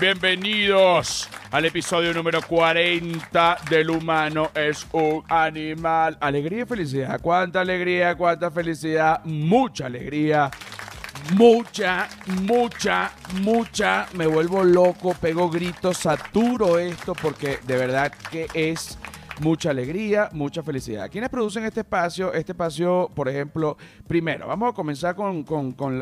bienvenidos al episodio número 40 del humano es un animal. Alegría y felicidad, cuánta alegría, cuánta felicidad, mucha alegría. Mucha, mucha, mucha. Me vuelvo loco, pego gritos, saturo esto porque de verdad que es mucha alegría, mucha felicidad. ¿Quiénes producen este espacio? Este espacio, por ejemplo, primero, vamos a comenzar con, con, con,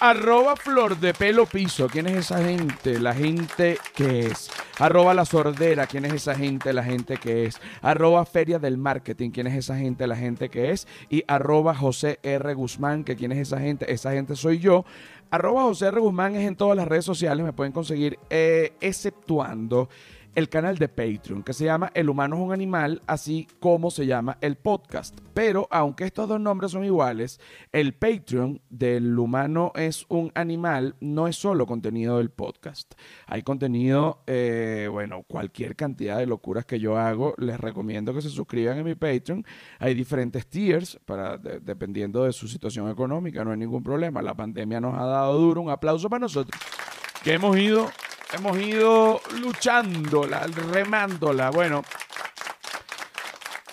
Arroba flor de pelo piso. ¿Quién es esa gente? La gente que es. Arroba la sordera. ¿Quién es esa gente? La gente que es. Arroba feria del marketing. ¿Quién es esa gente? La gente que es. Y arroba José R. Guzmán. ¿Que ¿Quién es esa gente? Esa gente soy yo. Arroba José R. Guzmán es en todas las redes sociales. Me pueden conseguir eh, exceptuando el canal de Patreon que se llama El humano es un animal, así como se llama el podcast. Pero aunque estos dos nombres son iguales, el Patreon del humano es un animal no es solo contenido del podcast. Hay contenido, eh, bueno, cualquier cantidad de locuras que yo hago. Les recomiendo que se suscriban a mi Patreon. Hay diferentes tiers para dependiendo de su situación económica. No hay ningún problema. La pandemia nos ha dado duro. Un aplauso para nosotros que hemos ido hemos ido luchándola, remándola. Bueno,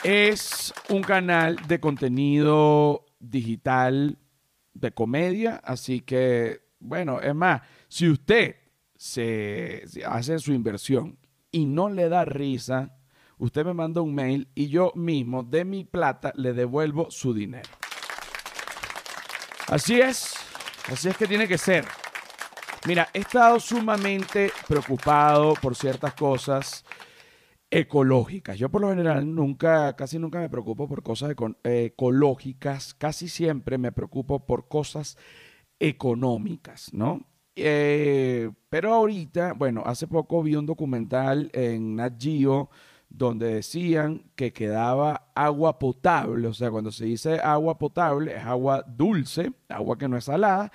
es un canal de contenido digital de comedia, así que, bueno, es más, si usted se, hace su inversión y no le da risa, usted me manda un mail y yo mismo de mi plata le devuelvo su dinero. Así es, así es que tiene que ser. Mira, he estado sumamente preocupado por ciertas cosas ecológicas. Yo por lo general nunca, casi nunca me preocupo por cosas ecológicas, casi siempre me preocupo por cosas económicas, ¿no? Eh, pero ahorita, bueno, hace poco vi un documental en Nat Geo donde decían que quedaba agua potable, o sea, cuando se dice agua potable es agua dulce, agua que no es salada,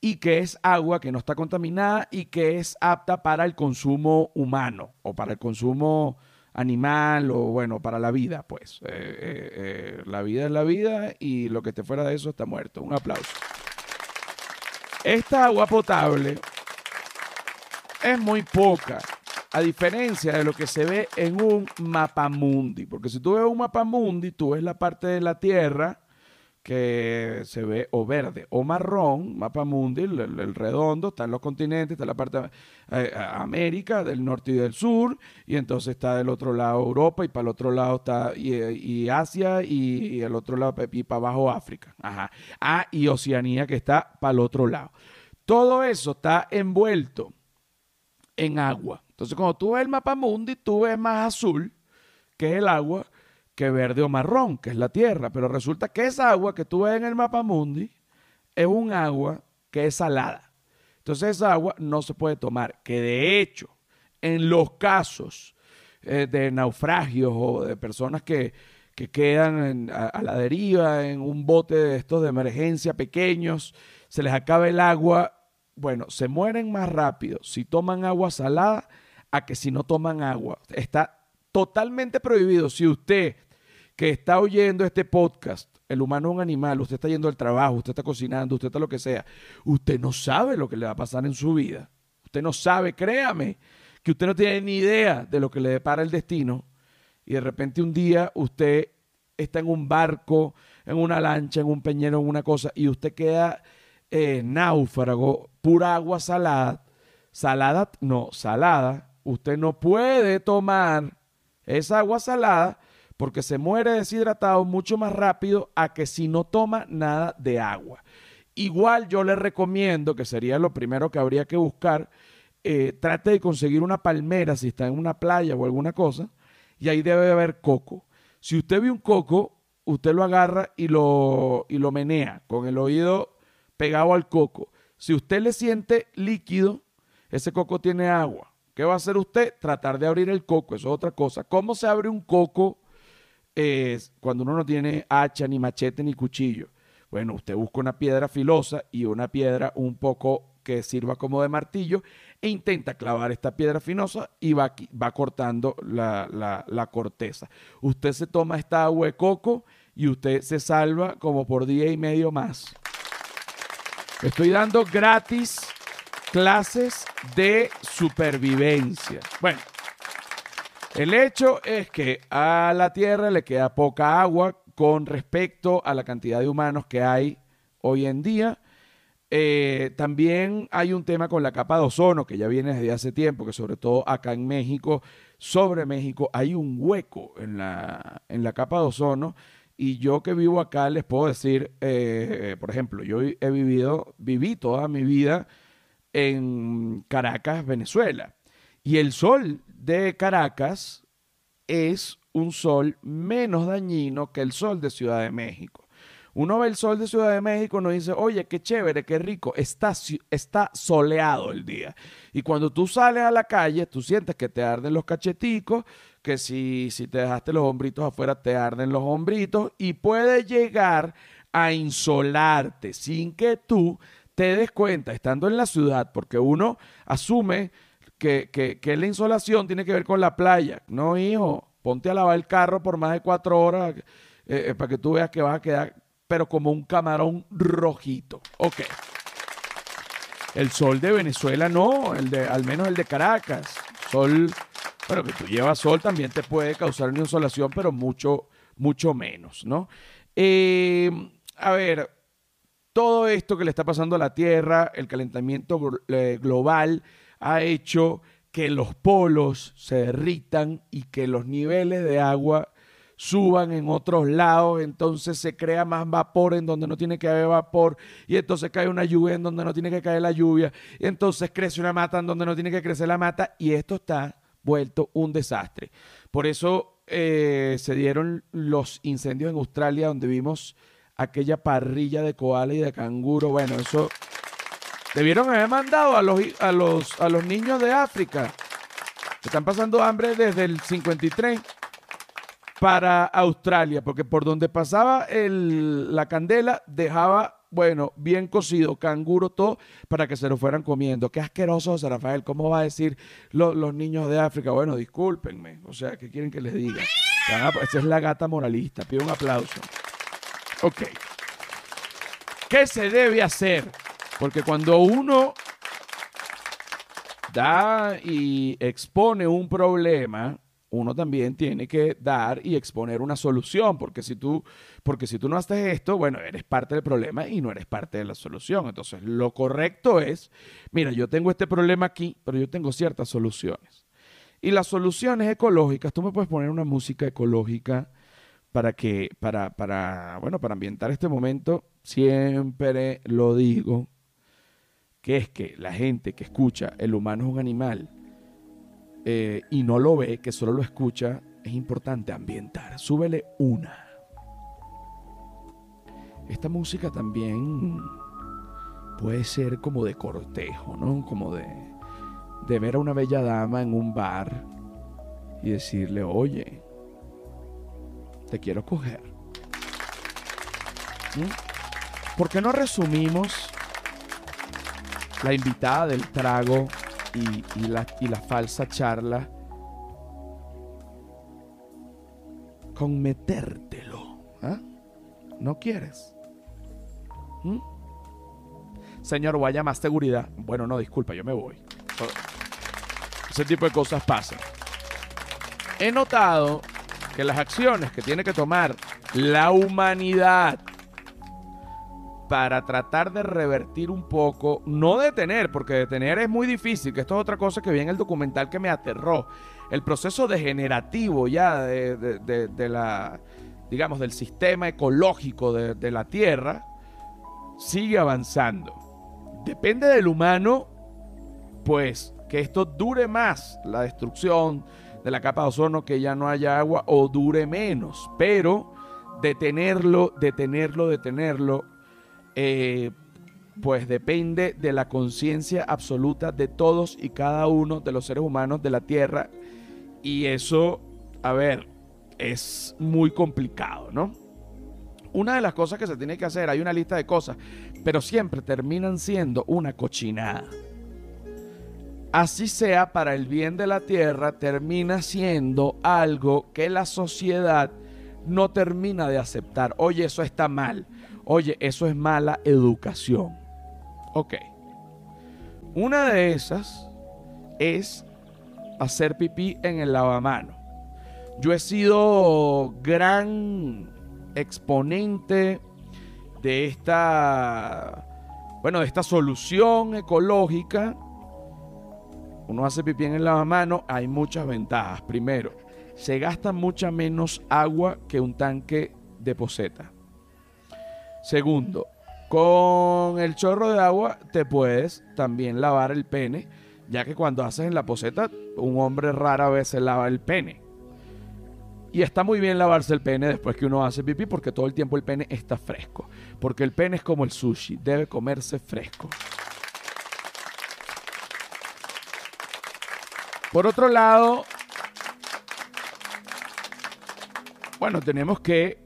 y que es agua que no está contaminada y que es apta para el consumo humano o para el consumo animal o bueno, para la vida, pues. Eh, eh, eh, la vida es la vida y lo que esté fuera de eso está muerto. Un aplauso. Esta agua potable es muy poca, a diferencia de lo que se ve en un mapamundi, porque si tú ves un mapamundi, tú ves la parte de la Tierra que se ve o verde o marrón, mapa mundi, el, redondo, está en los continentes, está la parte eh, América, del norte y del sur, y entonces está del otro lado Europa, y para el otro lado está y, Asia, y, el otro lado, y para abajo África. Ajá. Ah, y Oceanía que está para el otro lado. Todo eso está envuelto en agua. Entonces, cuando tú ves el mapa mundi, tú ves más azul, que es el agua, que verde o marrón, que es la tierra. Pero resulta que esa agua que tú ves en el mapa mundi es un agua que es salada. Entonces esa agua no se puede tomar. Que de hecho, en los casos eh, de naufragios o de personas que, quedan a, la deriva en un bote de estos de emergencia pequeños, se les acaba el agua, bueno, se mueren más rápido si toman agua salada a que si no toman agua. Está totalmente prohibido. Si usted que está oyendo este podcast, el humano es un animal, usted está yendo al trabajo, usted está cocinando, usted está lo que sea, usted no sabe lo que le va a pasar en su vida. Usted no sabe, créame, que usted no tiene ni idea de lo que le depara el destino y de repente un día usted está en un barco, en una lancha, en un peñero, en una cosa y usted queda eh, náufrago, pura agua salada, salada, no, salada, usted no puede tomar esa agua salada porque se muere deshidratado mucho más rápido a que si no toma nada de agua. Igual yo le recomiendo, que sería lo primero que habría que buscar, eh, trate de conseguir una palmera si está en una playa o alguna cosa, y ahí debe haber coco. Si usted ve un coco, usted lo agarra y lo, y lo menea con el oído pegado al coco. Si usted le siente líquido, ese coco tiene agua. ¿Qué va a hacer usted? Tratar de abrir el coco, eso es otra cosa. ¿Cómo se abre un coco es cuando uno no tiene hacha, ni machete, ni cuchillo. Bueno, usted busca una piedra filosa y una piedra un poco que sirva como de martillo e intenta clavar esta piedra finosa y va, va cortando la, la, corteza. Usted se toma esta agua de coco y usted se salva como por día y medio más. Estoy dando gratis clases de supervivencia. Bueno, el hecho es que a la Tierra le queda poca agua con respecto a la cantidad de humanos que hay hoy en día. Eh, también hay un tema con la capa de ozono que ya viene desde hace tiempo, que sobre todo acá en México, sobre México, hay un hueco en la, en la capa de ozono. Y yo que vivo acá les puedo decir, eh, por ejemplo, yo he vivido, viví toda mi vida en Caracas, Venezuela. Y el sol de Caracas es un sol menos dañino que el sol de Ciudad de México. Uno ve el sol de Ciudad de México y nos dice, oye, qué chévere, qué rico, está, está soleado el día. Y cuando tú sales a la calle, tú sientes que te arden los cacheticos, que si, si te dejaste los hombritos afuera, te arden los hombritos y puede llegar a insolarte sin que tú te des cuenta, estando en la ciudad, porque uno asume que, que la insolación tiene que ver con la playa. No, hijo, ponte a lavar el carro por más de cuatro horas eh, eh, para que tú veas que vas a quedar pero como un camarón rojito. Ok. El sol de Venezuela no, el de, al menos el de Caracas. Sol, bueno, que tú llevas sol también te puede causar una insolación, pero mucho, mucho menos, ¿no? Eh, a ver, todo esto que le está pasando a la Tierra, el calentamiento global, ha hecho que los polos se derritan y que los niveles de agua suban en otros lados, entonces se crea más vapor en donde no tiene que haber vapor, y entonces cae una lluvia en donde no tiene que caer la lluvia, y entonces crece una mata en donde no tiene que crecer la mata, y esto está vuelto un desastre. Por eso eh, se dieron los incendios en Australia, donde vimos aquella parrilla de koala y de canguro. Bueno, eso debieron haber mandado a los, a los, a los niños de África, que están pasando hambre desde el 53 para Australia, porque por donde pasaba la candela dejaba, bueno, bien cocido, canguro, todo, para que se lo fueran comiendo. Qué asqueroso, José Rafael, ¿cómo va a decir los niños de África? Bueno, discúlpenme, o sea, ¿qué quieren que les diga? Esa es la gata moralista, pido un aplauso. Ok. ¿Qué se debe hacer? Porque cuando uno da y expone un problema, uno también tiene que dar y exponer una solución, porque si tú, porque si tú no haces esto, bueno, eres parte del problema y no eres parte de la solución. Entonces, lo correcto es, mira, yo tengo este problema aquí, pero yo tengo ciertas soluciones. Y las soluciones ecológicas, tú me puedes poner una música ecológica para que, para, para, bueno, para ambientar este momento, siempre lo digo, que es que la gente que escucha el humano es un animal eh, y no lo ve, que solo lo escucha, es importante ambientar. Súbele una. Esta música también puede ser como de cortejo, ¿no? Como de, de ver a una bella dama en un bar y decirle, oye, te quiero coger. ¿Mm? ¿Por qué no resumimos la invitada del trago y, la, falsa charla con metértelo. ¿ah? ¿No quieres? ¿Mm? Señor, vaya más seguridad. Bueno, no, disculpa, yo me voy. Ese tipo de cosas pasan. He notado que las acciones que tiene que tomar la humanidad para tratar de revertir un poco, no detener, porque detener es muy difícil, que esto es otra cosa que vi en el documental que me aterró. El proceso degenerativo ya de, la, digamos, del sistema ecológico de, la Tierra sigue avanzando. Depende del humano, pues, que esto dure más, la destrucción de la capa de ozono, que ya no haya agua, o dure menos, pero detenerlo, detenerlo, detenerlo eh, pues depende de la conciencia absoluta de todos y cada uno de los seres humanos de la Tierra. Y eso, a ver, es muy complicado, ¿no? Una de las cosas que se tiene que hacer, hay una lista de cosas, pero siempre terminan siendo una cochinada. Así sea, para el bien de la Tierra, termina siendo algo que la sociedad no termina de aceptar, oye, eso está mal, oye, eso es mala educación. Ok. Una de esas es hacer pipí en el lavamano. Yo he sido gran exponente de esta, bueno, de esta solución ecológica. Uno hace pipí en el lavamano, hay muchas ventajas. Primero, se gasta mucha menos agua que un tanque de poseta. Segundo, con el chorro de agua te puedes también lavar el pene, ya que cuando haces en la poseta, un hombre rara vez se lava el pene. Y está muy bien lavarse el pene después que uno hace pipí porque todo el tiempo el pene está fresco. Porque el pene es como el sushi, debe comerse fresco. Por otro lado, bueno, tenemos que,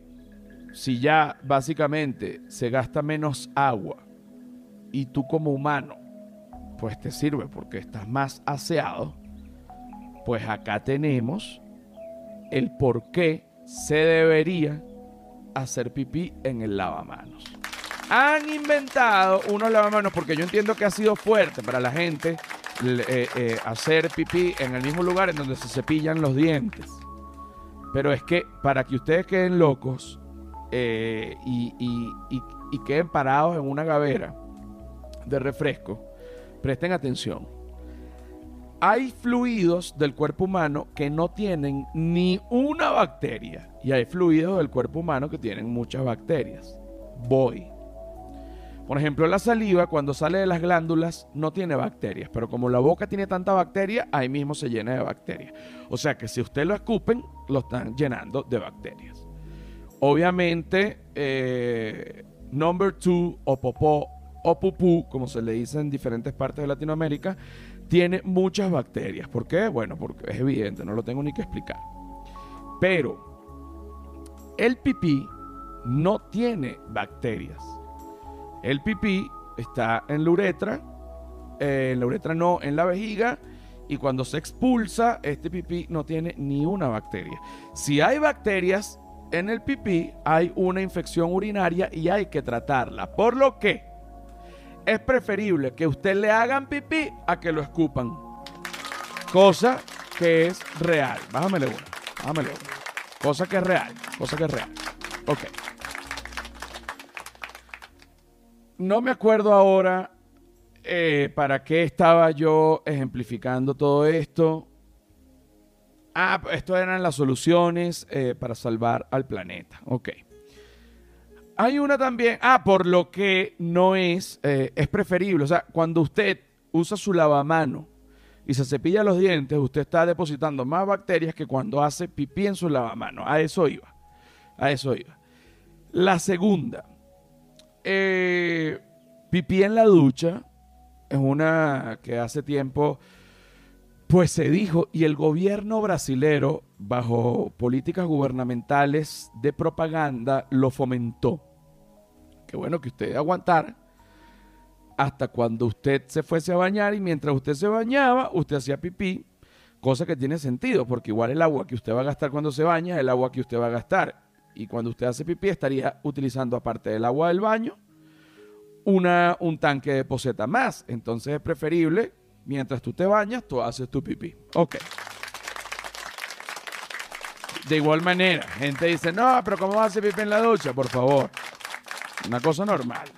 si ya básicamente se gasta menos agua y tú como humano, pues te sirve porque estás más aseado, pues acá tenemos el por qué se debería hacer pipí en el lavamanos. Han inventado unos lavamanos porque yo entiendo que ha sido fuerte para la gente eh, eh, hacer pipí en el mismo lugar en donde se cepillan los dientes. Pero es que para que ustedes queden locos eh, y, y queden parados en una gavera de refresco, presten atención hay fluidos del cuerpo humano que no tienen ni una bacteria y hay fluidos del cuerpo humano que tienen muchas bacterias. Voy. Por ejemplo, la saliva cuando sale de las glándulas no tiene bacterias, pero como la boca tiene tanta bacteria, ahí mismo se llena de bacterias. O sea que si usted lo escupen, lo están llenando de bacterias. Obviamente, eh, number two o popó o pupú, como se le dice en diferentes partes de Latinoamérica, tiene muchas bacterias. ¿Por qué? Bueno, porque es evidente, no lo tengo ni que explicar. Pero el pipí no tiene bacterias. El pipí está en la uretra, eh, en la uretra no, en la vejiga, y cuando se expulsa, este pipí no tiene ni una bacteria. Si hay bacterias en el pipí, hay una infección urinaria y hay que tratarla. Por lo que es preferible que usted le hagan pipí a que lo escupan. Cosa que es real. Bájamele una. Bájamele una. Cosa que es real. Cosa que es real. Ok. No me acuerdo ahora eh, para qué estaba yo ejemplificando todo esto. Ah, esto eran las soluciones eh, para salvar al planeta. Ok. Hay una también, ah, por lo que no es, eh, es preferible. O sea, cuando usted usa su lavamano y se cepilla los dientes, usted está depositando más bacterias que cuando hace pipí en su lavamano. A eso iba. A eso iba. La segunda, eh, pipí en la ducha es una que hace tiempo, pues se dijo, y el gobierno brasilero, bajo políticas gubernamentales de propaganda, lo fomentó. Qué bueno que usted aguantara hasta cuando usted se fuese a bañar y mientras usted se bañaba, usted hacía pipí, cosa que tiene sentido, porque igual el agua que usted va a gastar cuando se baña es el agua que usted va a gastar. Y cuando usted hace pipí estaría utilizando, aparte del agua del baño, una, un tanque de poseta más. Entonces es preferible, mientras tú te bañas, tú haces tu pipí. Ok. De igual manera, gente dice, no, pero ¿cómo va a hacer pipí en la ducha? Por favor. Una cosa normal.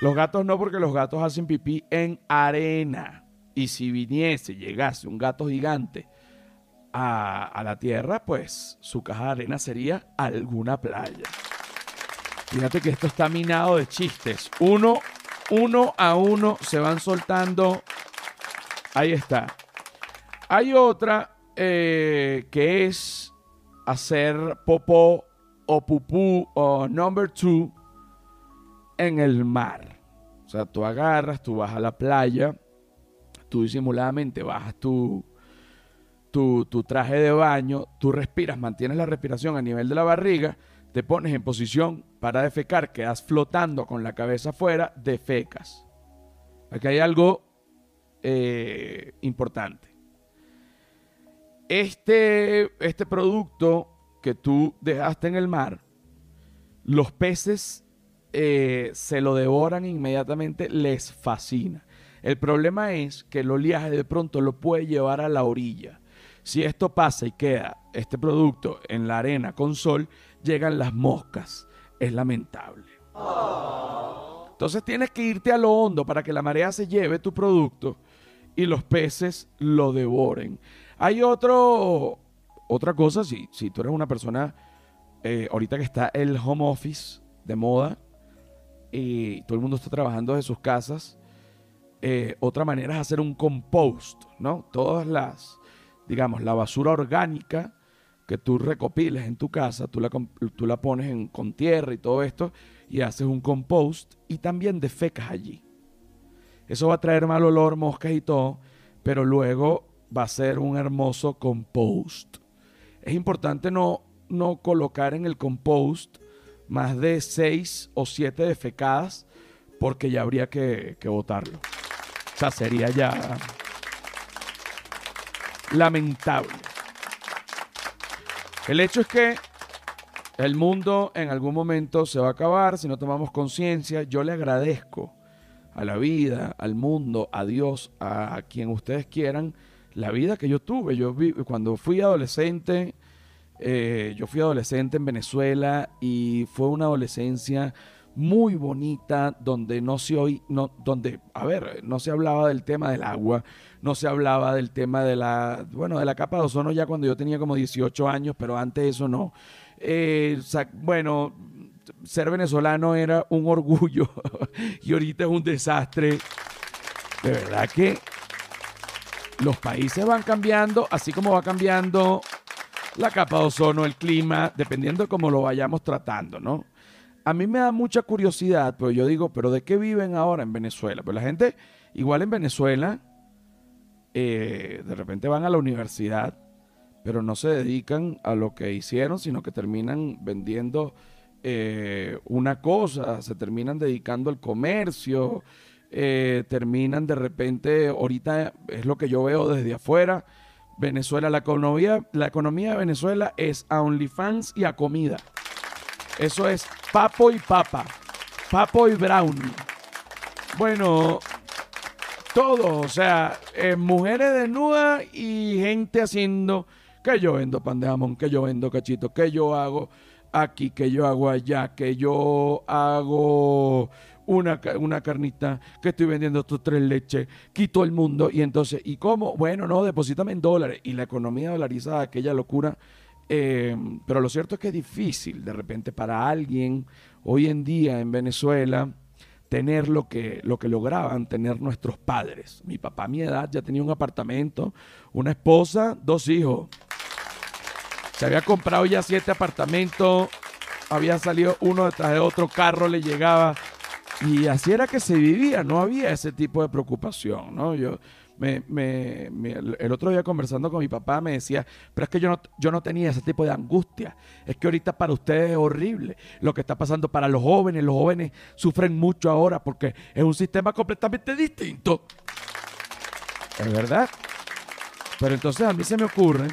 Los gatos no, porque los gatos hacen pipí en arena. Y si viniese, llegase un gato gigante a, la tierra, pues su caja de arena sería alguna playa. Fíjate que esto está minado de chistes. Uno, uno a uno se van soltando. Ahí está. Hay otra eh, que es hacer popó o pupú o number two en el mar. O sea, tú agarras, tú vas a la playa, tú disimuladamente bajas tu, tu, tu, traje de baño, tú respiras, mantienes la respiración a nivel de la barriga, te pones en posición para defecar, quedas flotando con la cabeza afuera, defecas. Aquí hay algo eh, importante. Este, este producto que tú dejaste en el mar, los peces eh, se lo devoran inmediatamente, les fascina. El problema es que el oleaje de pronto lo puede llevar a la orilla. Si esto pasa y queda este producto en la arena con sol, llegan las moscas. Es lamentable. Entonces tienes que irte a lo hondo para que la marea se lleve tu producto y los peces lo devoren. Hay otro, otra cosa, si, si tú eres una persona, eh, ahorita que está el home office de moda y todo el mundo está trabajando de sus casas, eh, otra manera es hacer un compost, ¿no? Todas las, digamos, la basura orgánica que tú recopiles en tu casa, tú la, tú la pones en, con tierra y todo esto, y haces un compost y también defecas allí. Eso va a traer mal olor, moscas y todo, pero luego va a ser un hermoso compost. Es importante no, no colocar en el compost más de seis o siete defecadas porque ya habría que, que botarlo. O sea, sería ya lamentable. El hecho es que el mundo en algún momento se va a acabar si no tomamos conciencia. Yo le agradezco a la vida, al mundo, a Dios, a, quien ustedes quieran, la vida que yo tuve. Yo vi, cuando fui adolescente, eh, yo fui adolescente en Venezuela y fue una adolescencia muy bonita donde no se oí, no, donde, a ver, no se hablaba del tema del agua, no se hablaba del tema de la, bueno, de la capa de ozono ya cuando yo tenía como 18 años, pero antes eso no. Eh, bueno, ser venezolano era un orgullo y ahorita es un desastre. De verdad que los países van cambiando, así como va cambiando la capa de ozono, el clima, dependiendo de cómo lo vayamos tratando, ¿no? a mí me da mucha curiosidad, pero yo digo, ¿pero de qué viven ahora en Venezuela? Pues la gente, igual en Venezuela, eh, de repente van a la universidad, pero no se dedican a lo que hicieron, sino que terminan vendiendo eh, una cosa, se terminan dedicando al comercio, eh, terminan de repente, ahorita es lo que yo veo desde afuera, Venezuela, la economía, la economía de Venezuela es a OnlyFans y a comida. Eso es papo y papa. Papo y brownie. Bueno, todo, o sea, eh, mujeres desnudas y gente haciendo que yo vendo pan de jamón, que yo vendo cachito, que yo hago aquí, que yo hago allá, que yo hago una, una carnita, que estoy vendiendo estos tres leches, quito el mundo y entonces, ¿y cómo? Bueno, no, deposítame en dólares y la economía dolarizada, aquella locura eh, pero lo cierto es que es difícil de repente para alguien hoy en día en Venezuela tener lo que, lo que lograban tener nuestros padres. Mi papá a mi edad ya tenía un apartamento, una esposa, dos hijos. Se había comprado ya siete apartamentos, había salido uno detrás de otro, carro le llegaba. Y así era que se vivía, no había ese tipo de preocupación, ¿no? Yo, me, el otro día conversando con mi papá me decía, pero es que yo no, yo no tenía ese tipo de angustia. Es que ahorita para ustedes es horrible lo que está pasando para los jóvenes. Los jóvenes sufren mucho ahora porque es un sistema completamente distinto. Es verdad. Pero entonces a mí se me ocurre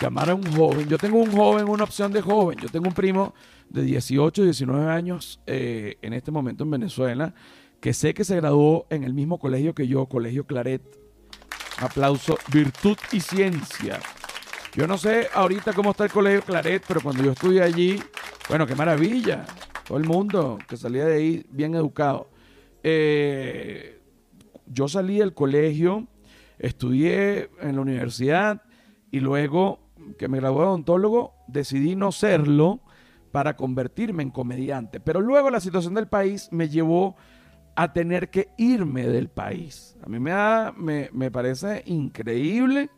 llamar a un joven. Yo tengo un joven, una opción de joven. Yo tengo un primo de 18, 19 años eh, en este momento en Venezuela que sé que se graduó en el mismo colegio que yo, Colegio Claret. aplauso, virtud y ciencia. Yo no sé ahorita cómo está el Colegio Claret, pero cuando yo estudié allí, bueno, qué maravilla. Todo el mundo que salía de ahí bien educado. Eh, yo salí del colegio, estudié en la universidad y luego que me gradué de odontólogo, decidí no serlo para convertirme en comediante. Pero luego la situación del país me llevó a tener que irme del país. A mí me, da, me, parece increíble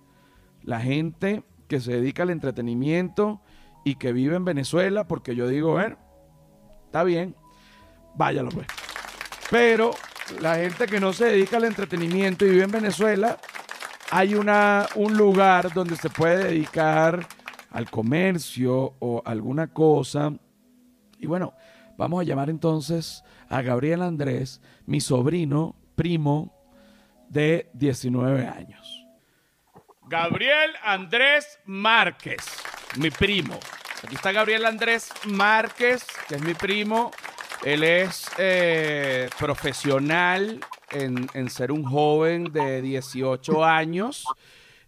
la gente que se dedica al entretenimiento y que vive en Venezuela, porque yo digo, bueno, está bien, váyalo pues. Pero la gente que no se dedica al entretenimiento y vive en Venezuela, hay una, un lugar donde se puede dedicar al comercio o alguna cosa. Y bueno, vamos a llamar entonces a Gabriel Andrés, mi sobrino, primo de 19 años. Gabriel Andrés Márquez. mi primo. Aquí está Gabriel Andrés Márquez, que es mi primo. Él es eh, profesional en, en ser un joven de 18 años.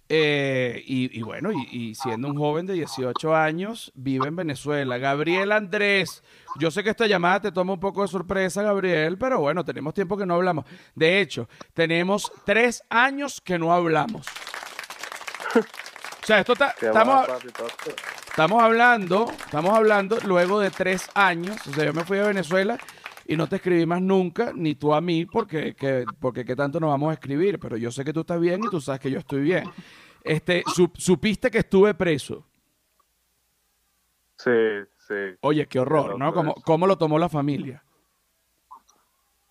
Eh, y, y bueno, y, y siendo un joven de 18 años, vive en Venezuela. Gabriel Andrés, yo sé que esta llamada te toma un poco de sorpresa, Gabriel, pero bueno, tenemos tiempo que no hablamos. De hecho, tenemos tres años que no hablamos. O sea, esto está, estamos, estamos hablando, estamos hablando luego de tres años. O sea, yo me fui a Venezuela y no te escribí más nunca, ni tú a mí, porque, que, porque qué tanto nos vamos a escribir. Pero yo sé que tú estás bien y tú sabes que yo estoy bien. Este, su- supiste que estuve preso. Sí, sí. Oye, qué horror, ¿no? ¿Cómo, preso. cómo lo tomó la familia?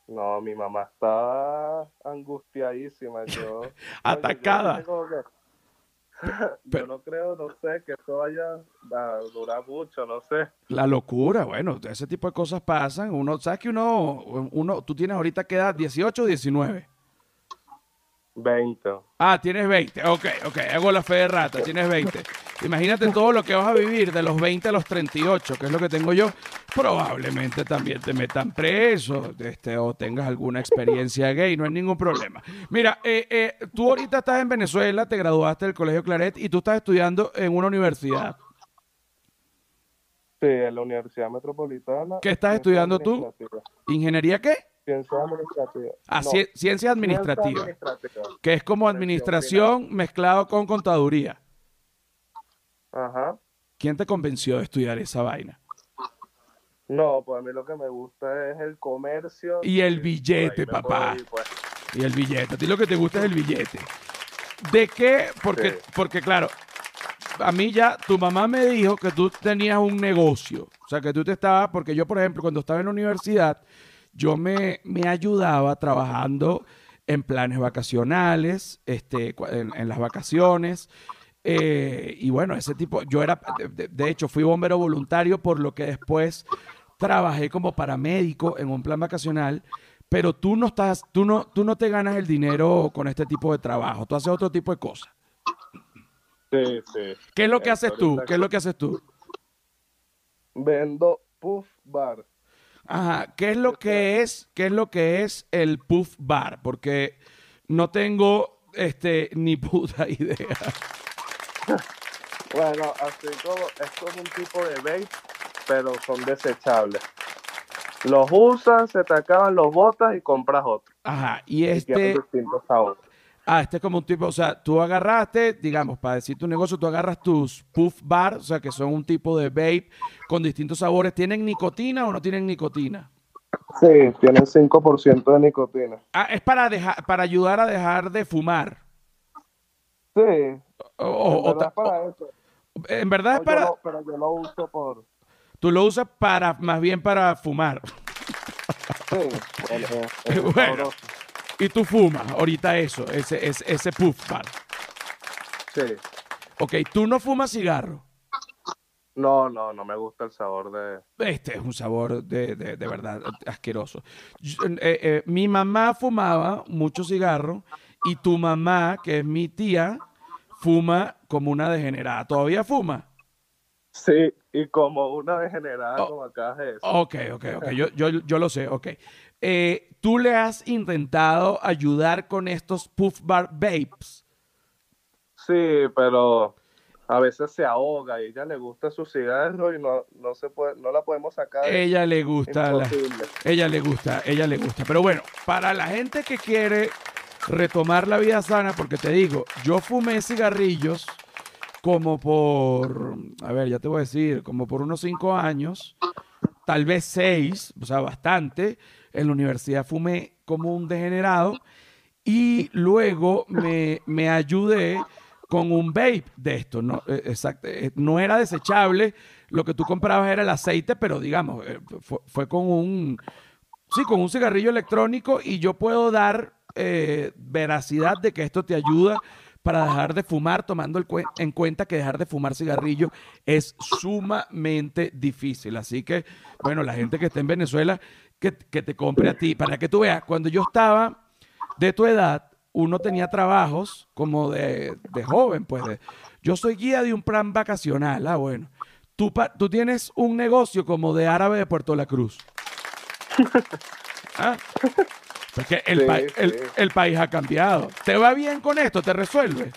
No, mi mamá está angustiadísima. Yo, Atacada. Pero- yo no creo, no sé, que esto vaya a durar mucho, no sé. La locura, bueno, ese tipo de cosas pasan. Uno, ¿sabes que uno, uno, tú tienes ahorita qué edad? ¿18 o 19? 20. Ah, tienes 20. Ok, ok, hago la fe de rata, tienes 20. Imagínate todo lo que vas a vivir de los 20 a los 38, que es lo que tengo yo. Probablemente también te metan preso este, o tengas alguna experiencia gay, no hay ningún problema. Mira, eh, eh, tú ahorita estás en Venezuela, te graduaste del Colegio Claret y tú estás estudiando en una universidad. Sí, en la Universidad Metropolitana. ¿Qué estás estudiando tú? ¿Ingeniería qué? Ciencias administrativas. Ah, No, ci- ciencia administrativa, que es como administración mezclado con contaduría. Ajá. ¿Quién te convenció de estudiar esa vaina? No, pues a mí lo que me gusta es el comercio. Y el billete, me papá. ir, pues. Y el billete. A ti lo que te gusta es el billete. ¿De qué? Porque, Sí. porque claro, a mí ya tu mamá me dijo que tú tenías un negocio. O sea, que tú te estabas, porque yo, por ejemplo, cuando estaba en la universidad, yo me, me ayudaba trabajando en planes vacacionales, este, en, en las vacaciones. eh, y bueno, ese tipo, yo era, de, de- hecho, fui bombero voluntario, por lo que después trabajé como paramédico en un plan vacacional. Pero tú no estás, tú no, tú no te ganas el dinero con este tipo de trabajo. Tú haces otro tipo de cosas. Sí, sí. ¿Qué es lo que Eh, haces tú? ¿Qué es lo que haces tú? Vendo puff bar. Ajá. ¿Qué es lo que es, qué es lo que es el puff bar? Porque no tengo este ni puta idea. Bueno, así como, es como un tipo de vape, pero son desechables. Los usas, se te acaban, los botas y compras otro. Ajá. Y Y este, distintos sabores. Ah, este es como un tipo, o sea, tú agarraste, digamos, para decir tu negocio, tú agarras tus puff bar, o sea, que son un tipo de vape con distintos sabores. ¿Tienen nicotina o no tienen nicotina? Sí, tienen 5% de nicotina. Ah, es para dejar, para ayudar a dejar de fumar. Sí, O- en verdad es para eso. en verdad es yo para, lo- pero yo lo uso por... tú lo usas para, más bien para fumar. Sí, bueno, Bueno. Y tú fumas ahorita eso, ese, ese, ese puff bar. Sí. Ok, tú no fumas cigarro. No, no, no me gusta el sabor de... Este es un sabor de, de- de verdad asqueroso. Yo- eh, eh, mi mamá fumaba mucho cigarro y tu mamá, que es mi tía, fuma como una degenerada. ¿Todavía fuma? Sí, y como una degenerada, Oh. como acabas de decir. Ok, ok, ok. Yo, yo, yo lo sé, ok. Eh, ¿Tú le has intentado ayudar con estos Puff Bar Vapes? Sí, pero a veces se ahoga y ella le gusta su cigarro y no, no se puede, no la podemos sacar. Ella le gusta la, ella le gusta, ella le gusta. Pero bueno, para la gente que quiere retomar la vida sana, porque te digo, yo fumé cigarrillos como por, a ver, ya te voy a decir, como por unos cinco años, tal vez seis, o sea, bastante. En la universidad fumé como un degenerado y luego me, me ayudé con un vape de esto. No, eh, exacto, eh, no era desechable, lo que tú comprabas era el aceite, pero digamos, eh, fue, fue con un, sí, con un cigarrillo electrónico y yo puedo dar veracidad de que esto te ayuda para dejar de fumar, tomando en cuenta que dejar de fumar cigarrillo es sumamente difícil. Así que, bueno, la gente que está en Venezuela, que, que te compre a ti, para que tú veas, cuando yo estaba de tu edad, uno tenía trabajos como de, de joven, pues de- Yo soy guía de un plan vacacional. Ah, bueno. Tú, pa- tú tienes un negocio como de árabe de Puerto La Cruz. ¿Ah? Porque el, Sí, pa- el- sí. el país ha cambiado. ¿Te va bien con esto? ¿Te resuelve?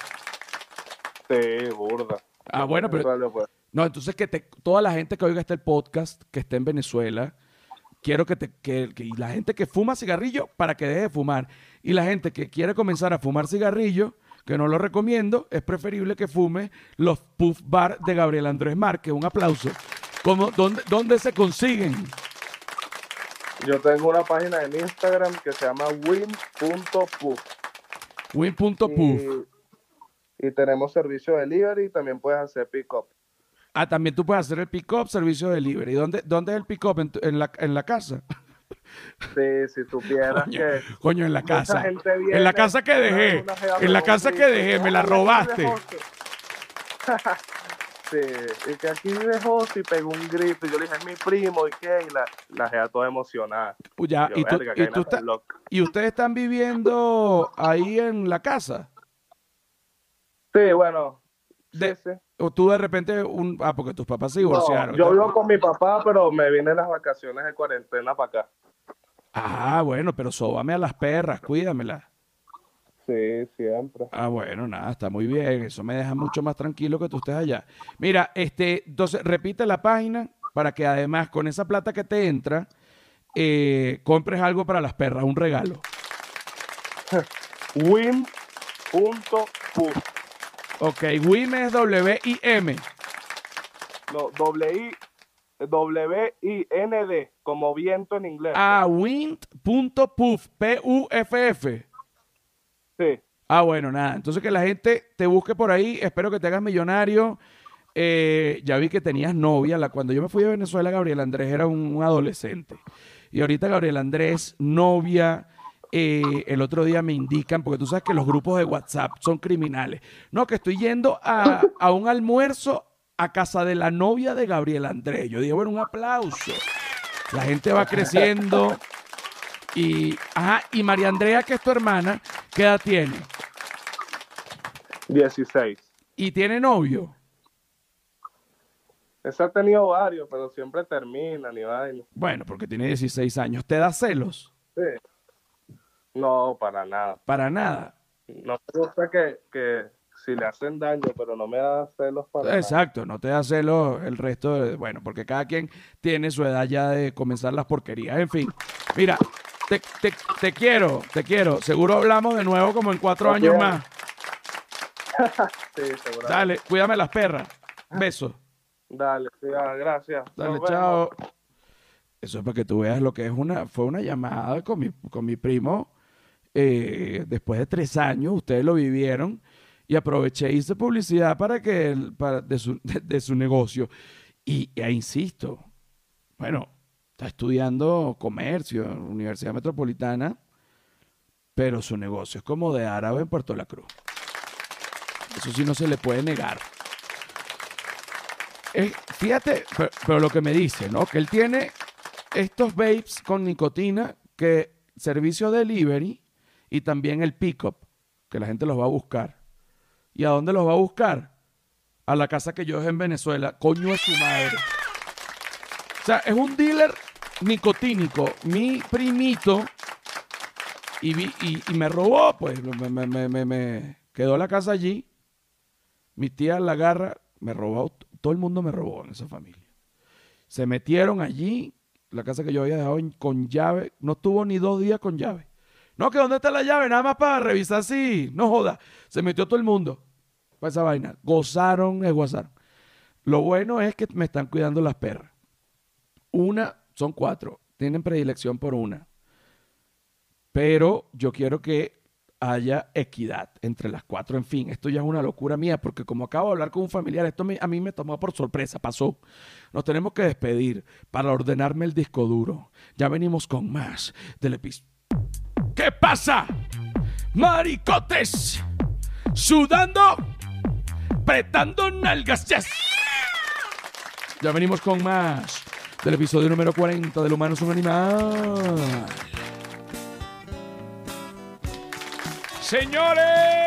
Sí, burda. Ah, bueno, pero pues. No, entonces que te, toda la gente que oiga este podcast, que esté en Venezuela, quiero que, te, que, que- y la gente que fuma cigarrillo, para que deje de fumar. Y la gente que quiere comenzar a fumar cigarrillo, que no lo recomiendo, es preferible que fume los Puff Bar de Gabriel Andrés Márquez. Un aplauso. ¿Cómo, dónde, ¿Dónde se consiguen? Yo tengo una página en Instagram que se llama win.puff. Win.puff. Y, y tenemos servicio de delivery y también puedes hacer pick-up. Ah, también tú puedes hacer el pick-up, servicio de delivery. ¿Dónde, dónde es el pick-up? ¿En, la, ¿En la casa? Sí, si supieras Coño, que... coño, en la casa. gente En la casa que dejé. En la casa que dejé, me la "Ah, aquí robaste. vive José". sí, y que aquí vive José y pegó un grito. Y yo le dije, es mi primo, ¿y qué? Y la, la jeva toda emocionada. Uy, ya, Yo, y, tú, "Verga, y tú vaina estás- tan loca". ¿Y ustedes están viviendo ahí en la casa? Sí, bueno. De- sí. ¿O tú de repente, un, ah, porque tus papás se No, divorciaron? yo vivo con mi papá, pero me vine las vacaciones de cuarentena para acá. Ah, bueno, pero sóbame a las perras, cuídamelas. Sí, siempre. Ah, bueno, nada, está muy bien. Eso me deja mucho más tranquilo que tú estés allá. Mira, este, entonces repite la página para que además con esa plata que te entra, eh, compres algo para las perras, un regalo. Win.puff. Ok, WIM es W-I-M. No, W-I, W-I-N-D, como viento en inglés. Ah, wind.puff, P-U-F-F. Sí. Ah, bueno, nada. Entonces que la gente te busque por ahí. Espero que te hagas millonario. Eh, ya vi que tenías novia. La, cuando yo me fui de Venezuela, Gabriel Andrés era un, un adolescente. Y ahorita Gabriel Andrés, novia. Eh, el otro día me indican, porque tú sabes que los grupos de WhatsApp son criminales. No, que estoy yendo a, a un almuerzo a casa de la novia de Gabriel Andrés. Yo dije, bueno, un aplauso. La gente va creciendo. Y, ajá, y María Andrea, que es tu hermana, ¿qué edad tiene? 16. Y tiene novio. Ese ha tenido varios, pero siempre terminan y vaina. Bueno, porque tiene 16 años. ¿Te da celos? Sí. No, para nada. Para nada. No me gusta que, que si le hacen daño, pero no me da celos para nada. Exacto, no te da celos el resto de... Bueno, porque cada quien tiene su edad ya de comenzar las porquerías. En fin, mira, te, te- te quiero, te quiero. Seguro hablamos de nuevo como en cuatro años más. Sí, seguro. Dale, cuídame las perras. Besos. Dale, gracias. Dale, Nos vemos. chao. Eso es para que tú veas lo que es una, fue una llamada con mi, con mi primo. Eh, después de tres años, ustedes lo vivieron y aproveché hice publicidad para que para, de, su, de su negocio. Y e insisto, bueno, está estudiando comercio en la Universidad Metropolitana, pero su negocio es como de árabe en Puerto La Cruz. Eso sí no se le puede negar. Eh, fíjate, pero, pero lo que me dice, ¿no? Que él tiene estos vapes con nicotina que servicio delivery y también el pickup, que la gente los va a buscar. ¿Y a dónde los va a buscar? A la casa que yo dejé en Venezuela. Coño es su madre. O sea, es un dealer nicotínico. Mi primito. Y, me robó, pues. Me, me- me- me- quedó la casa allí. Mi tía la agarra, me robó. Todo el mundo me robó en esa familia. Se metieron allí, la casa que yo había dejado con llave. No estuvo ni dos días con llave. No, que dónde está la llave, nada más para revisar si. No joda. Se metió todo el mundo para esa vaina. Gozaron, esguazaron. Lo bueno es que me están cuidando las perras. Una, son cuatro. Tienen predilección por una. Pero yo quiero que haya equidad entre las cuatro. En fin, esto ya es una locura mía, porque como acabo de hablar con un familiar, esto a mí me tomó por sorpresa, pasó. Nos tenemos que despedir para ordenarme el disco duro. Ya venimos con más del episodio. ¿Qué pasa? Maricotes, sudando, pretando nalgas. yes. Ya venimos con más del episodio número 40 del humano es un animal. Señores,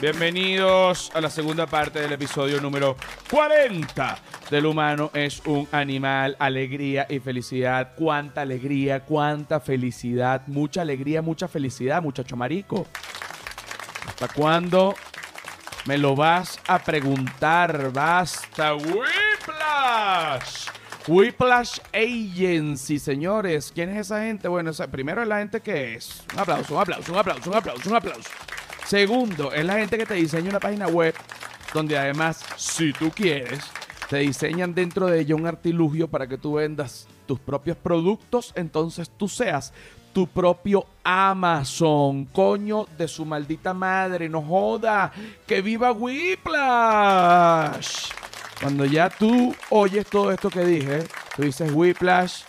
Bienvenidos a la segunda parte del episodio número 40 del humano es un animal, alegría y felicidad. Cuánta alegría, cuánta felicidad, mucha alegría, mucha felicidad, muchacho marico. ¿Hasta cuándo me lo vas a preguntar? Basta, Whiplash. Whiplash Agency, señores. ¿Quién es esa gente? Bueno, primero es la gente que es. Un aplauso, un aplauso, un aplauso, un aplauso, un aplauso. Segundo, es la gente que te diseña una página web donde además, si tú quieres, te diseñan dentro de ella un artilugio para que tú vendas tus propios productos, entonces tú seas tu propio Amazon. Coño de su maldita madre, no joda. Que viva Whiplash. Cuando ya tú oyes todo esto que dije, tú dices Whiplash,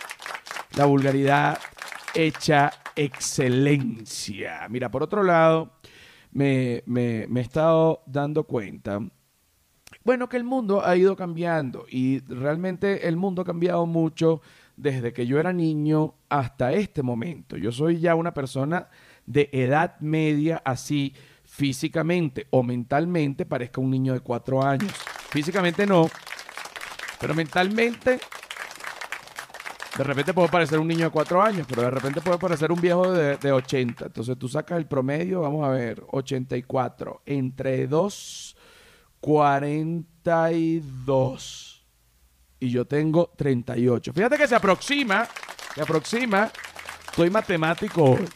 la vulgaridad hecha excelencia. Mira, por otro lado, me, me- me he estado dando cuenta, bueno, que el mundo ha ido cambiando y realmente el mundo ha cambiado mucho desde que yo era niño hasta este momento. Yo soy ya una persona de edad media, así físicamente o mentalmente parezca un niño de cuatro años. Físicamente no, pero mentalmente de repente puedo parecer un niño de 4 años, pero de repente puedo parecer un viejo de, de 80. Entonces tú sacas el promedio, vamos a ver, 84. Entre 2, 42. Y yo tengo 38. Fíjate que se aproxima, se aproxima. Soy matemático hoy.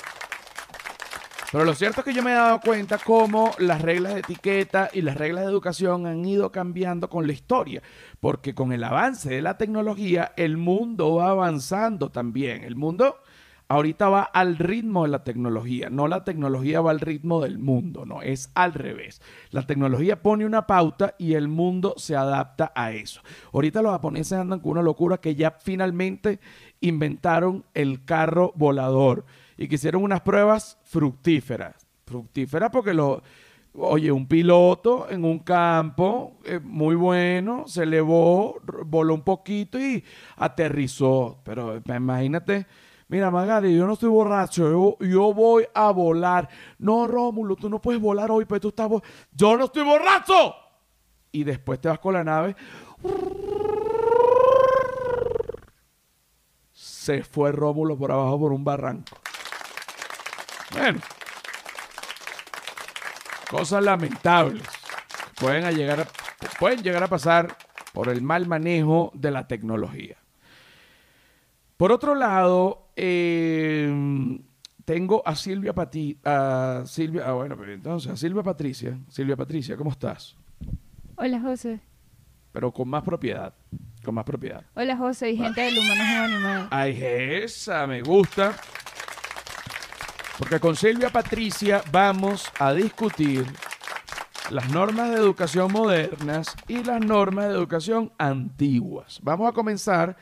Pero lo cierto es que yo me he dado cuenta cómo las reglas de etiqueta y las reglas de educación han ido cambiando con la historia, porque con el avance de la tecnología el mundo va avanzando también. El mundo ahorita va al ritmo de la tecnología, no la tecnología va al ritmo del mundo, no, es al revés. La tecnología pone una pauta y el mundo se adapta a eso. Ahorita los japoneses andan con una locura que ya finalmente inventaron el carro volador y que hicieron unas pruebas fructíferas. Fructíferas porque lo, oye, un piloto en un campo eh, muy bueno, se elevó, voló un poquito y aterrizó. Pero imagínate, mira, Magali, yo no estoy borracho, yo, yo voy a volar. No, Rómulo, tú no puedes volar hoy, pero tú estás... Yo no estoy borracho. Y después te vas con la nave. Se fue Rómulo por abajo por un barranco. Bueno. Cosas lamentables. Pueden llegar pueden llegar a pasar por el mal manejo de la tecnología. Por otro lado, eh, tengo a Silvia Pati, a Silvia, ah, bueno, pero entonces a Silvia Patricia. Silvia Patricia, ¿cómo estás? Hola José. Pero con más propiedad, con más propiedad. Hola José y gente del humano animal. Ay, esa me gusta. Porque con Silvia Patricia vamos a discutir las normas de educación modernas y las normas de educación antiguas. Vamos a comenzar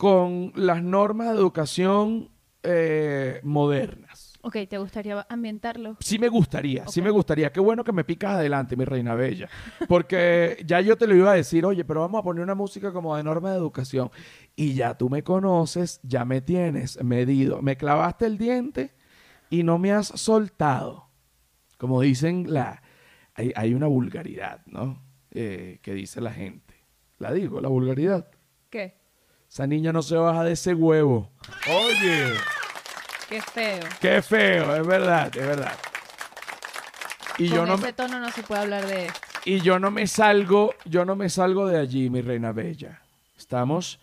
con las normas de educación eh, modernas. Ok, ¿te gustaría ambientarlo? Sí me gustaría, sí me gustaría. Qué bueno que me picas adelante, mi reina bella. Porque ya yo te lo iba a decir, oye, pero vamos a poner una música como de norma de educación. Y ya tú me conoces, ya me tienes medido. Me clavaste el diente y no me has soltado. Como dicen, la, hay, hay una vulgaridad, ¿no? Eh, que dice la gente. La digo, la vulgaridad. ¿Qué? Esa niña no se baja de ese huevo. Oye. Qué feo. Qué feo, es verdad, es verdad. Y Con yo no ese me, tono no se puede hablar de esto. y yo no me salgo, yo no me salgo de allí, mi reina bella. Estamos,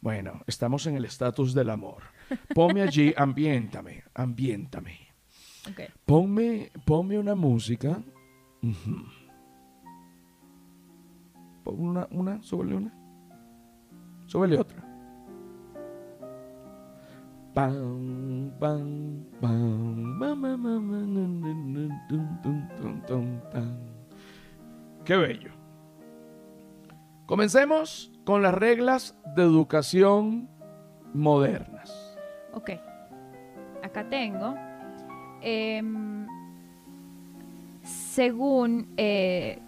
bueno, estamos en el estatus del amor. Ponme allí, ambiéntame, ambiéntame. Ok. Ponme, ponme una música. Pon una, una, súbele una. Súbele otra. Qué bello. Comencemos con las reglas de educación modernas. Ok. Acá tengo. em, según eh,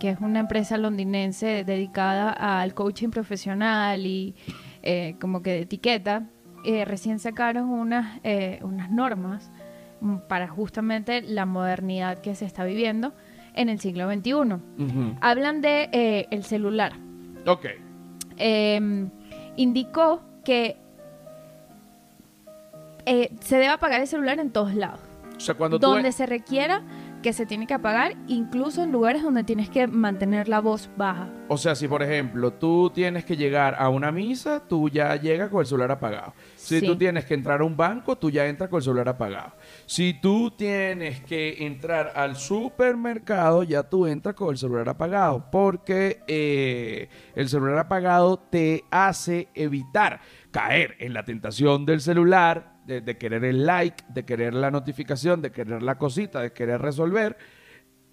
que es una empresa londinense dedicada al coaching profesional y eh, como que de etiqueta, eh, recién sacaron unas, eh, unas normas mm, para justamente la modernidad que se está viviendo en el siglo XXI. Ujú. Hablan de eh, el celular. Ok. Eh, indicó que se debe apagar el celular en todos lados. O sea, cuando tú... donde se requiera que se tiene que apagar, incluso en lugares donde tienes que mantener la voz baja. O sea, si por ejemplo tú tienes que llegar a una misa, tú ya llegas con el celular apagado. Si Sí. tú tienes que entrar a un banco, tú ya entras con el celular apagado. Si tú tienes que entrar al supermercado, ya tú entras con el celular apagado. Porque eh, el celular apagado te hace evitar caer en la tentación del celular, de, de querer el like, de querer la notificación, de querer la cosita, de querer resolver.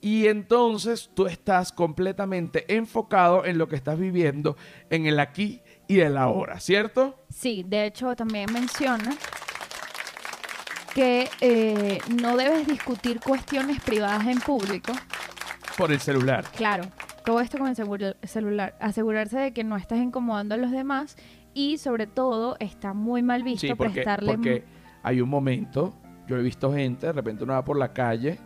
Y entonces tú estás completamente enfocado en lo que estás viviendo en el aquí y el ahora, ¿cierto? Sí, de hecho también menciona que eh, no debes discutir cuestiones privadas en público. Por el celular. Claro, todo esto con el celular. Asegurarse de que no estás incomodando a los demás y sobre todo está muy mal visto Sí, porque, prestarle... porque hay un momento, yo he visto gente, de repente uno va por la calle,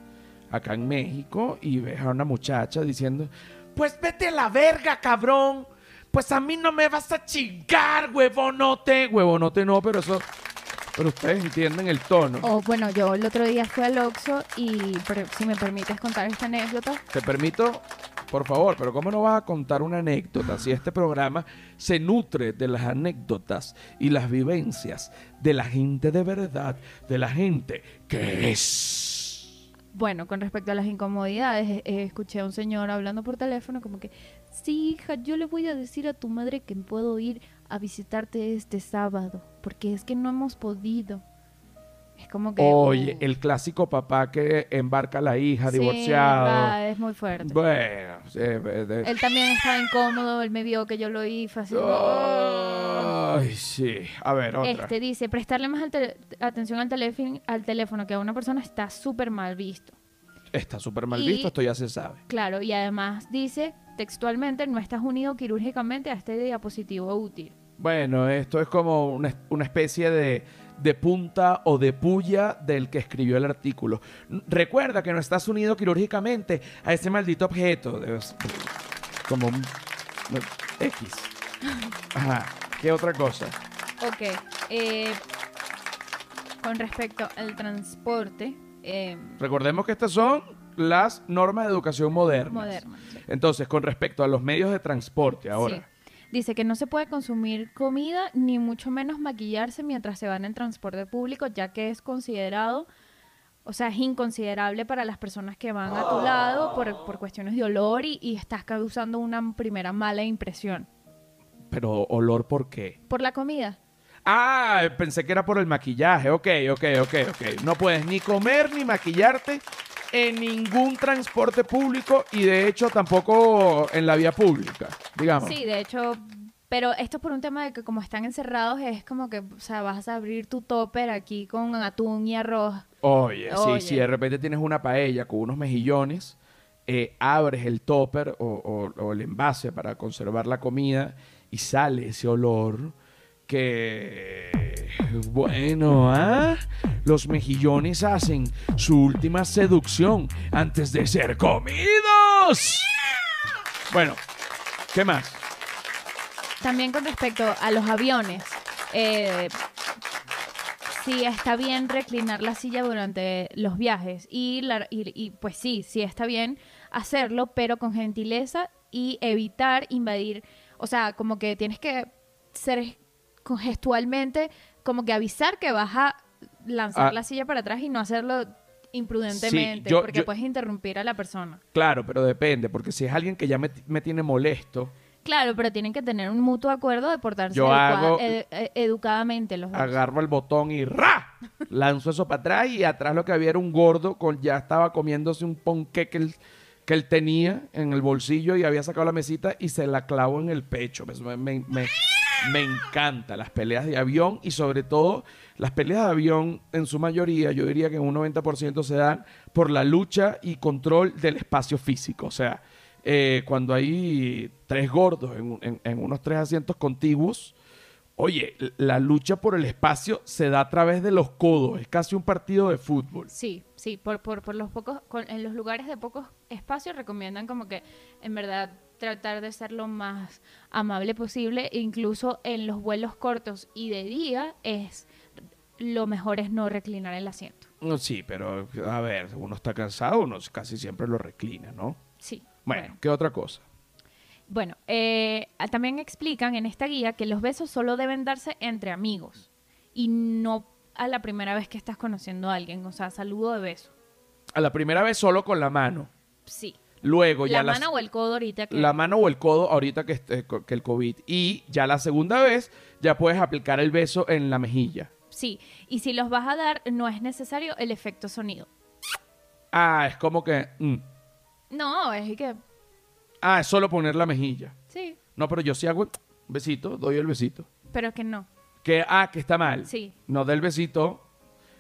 acá en México, y ves a una muchacha diciendo, pues vete a la verga, cabrón. Pues a mí no me vas a chingar, huevonote. Huevonote no, pero eso... Pero ustedes entienden el tono. O bueno, yo el otro día fui al Oxxo y pero, si me permites contar esta anécdota, Te permito, por favor, pero ¿cómo no vas a contar una anécdota si este programa se nutre de las anécdotas y las vivencias de la gente de verdad, de la gente que es? Bueno, con respecto a las incomodidades, eh, eh, escuché a un señor hablando por teléfono como que, sí, hija, yo le voy a decir a tu madre que puedo ir a visitarte este sábado, porque es que no hemos podido. Es como que... Oye, uh, el clásico papá que embarca a la hija sí, divorciado. va, es muy fuerte. Bueno, eh, eh, de- Él también estaba incómodo, él me vio que yo lo fue así, Ay, sí. A ver, otra. Este dice, prestarle más al atención al teléfono, al teléfono que a una persona está súper mal visto. Está súper mal Y- visto, esto ya se sabe. Claro, y además dice textualmente, no estás unido quirúrgicamente a este dispositivo útil. Bueno, esto es como una, una especie de, de punta o de puya del que escribió el artículo. Recuerda que no estás unido quirúrgicamente a ese maldito objeto. Como un no, X. Ajá. ¿Qué otra cosa? Ok, eh, con respecto al transporte eh, Recordemos que estas son las normas de educación modernas. moderno. sí. Entonces, con respecto a los medios de transporte ahora. Sí. Dice que no se puede consumir comida ni mucho menos maquillarse mientras se va en transporte público, ya que es considerado, o sea, es inconsiderable para las personas que van a tu lado por, por cuestiones de olor y, y estás causando una primera mala impresión. Pero olor, ¿por qué? Por la comida. Ah, pensé que era por el maquillaje. Ok, ok, ok, ok. No puedes ni comer ni maquillarte en ningún transporte público y de hecho tampoco en la vía pública, digamos. Sí, de hecho, pero esto es por un tema de que como están encerrados es como que, o sea, vas a abrir tu topper aquí con atún y arroz. Oye, Oye. sí, si de repente tienes una paella con unos mejillones, eh, abres el topper o, o- o el envase para conservar la comida y sale ese olor que... Bueno, ¿ah? Los mejillones hacen su última seducción antes de ser comidos. Bueno, ¿qué más? También con respecto a los aviones, eh, sí está bien reclinar la silla durante los viajes y, la- y- pues sí, sí está bien hacerlo, pero con gentileza y evitar invadir, o sea, como que tienes que ser gestualmente, como que avisar que vas a lanzar Ah. la silla para atrás y no hacerlo imprudentemente, yo- porque yo- puedes interrumpir a la persona. Claro, pero depende, porque si es alguien que ya me, me tiene molesto, Claro, pero tienen que tener un mutuo acuerdo de portarse Yo educa- hago- ed- ed- educadamente los dos. agarro el botón y ¡ra! Lanzo eso para atrás y atrás lo que había era un gordo con ya estaba comiéndose un ponqué que él, que él tenía en el bolsillo y había sacado la mesita y se la clavó en el pecho. Me, me- me encanta las peleas de avión y sobre todo las peleas de avión en su mayoría, yo diría que en un 90% se dan por la lucha y control del espacio físico. O sea, eh, cuando hay tres gordos en, en- en unos tres asientos contiguos, Oye, la lucha por el espacio se da a través de los codos. Es casi un partido de fútbol. Sí, sí, por, por, por los pocos, con- en los lugares de pocos espacios recomiendan como que en verdad tratar de ser lo más amable posible, incluso en los vuelos cortos y de día es lo mejor es no reclinar el asiento. No, Sí, pero a ver, uno está cansado, uno casi siempre lo reclina, ¿no? Sí. Bueno, ¿qué otra cosa? Bueno, eh, también explican en esta guía que los besos solo deben darse entre amigos y no a la primera vez que estás conociendo a alguien, o sea, saludo de beso. A la primera vez solo con la mano. Sí. Luego la ya las- mano o el codo ahorita que... la mano o el codo ahorita que, este- que el COVID. Y ya la segunda vez ya puedes aplicar el beso en la mejilla. Sí, y si los vas a dar, no es necesario el efecto sonido. Ah, es como que... mm. No, es que... Ah, es solo poner la mejilla. Sí, No, pero yo sí hago besito, doy el besito. pero que no. Que, ah, que está mal. Sí. No del besito.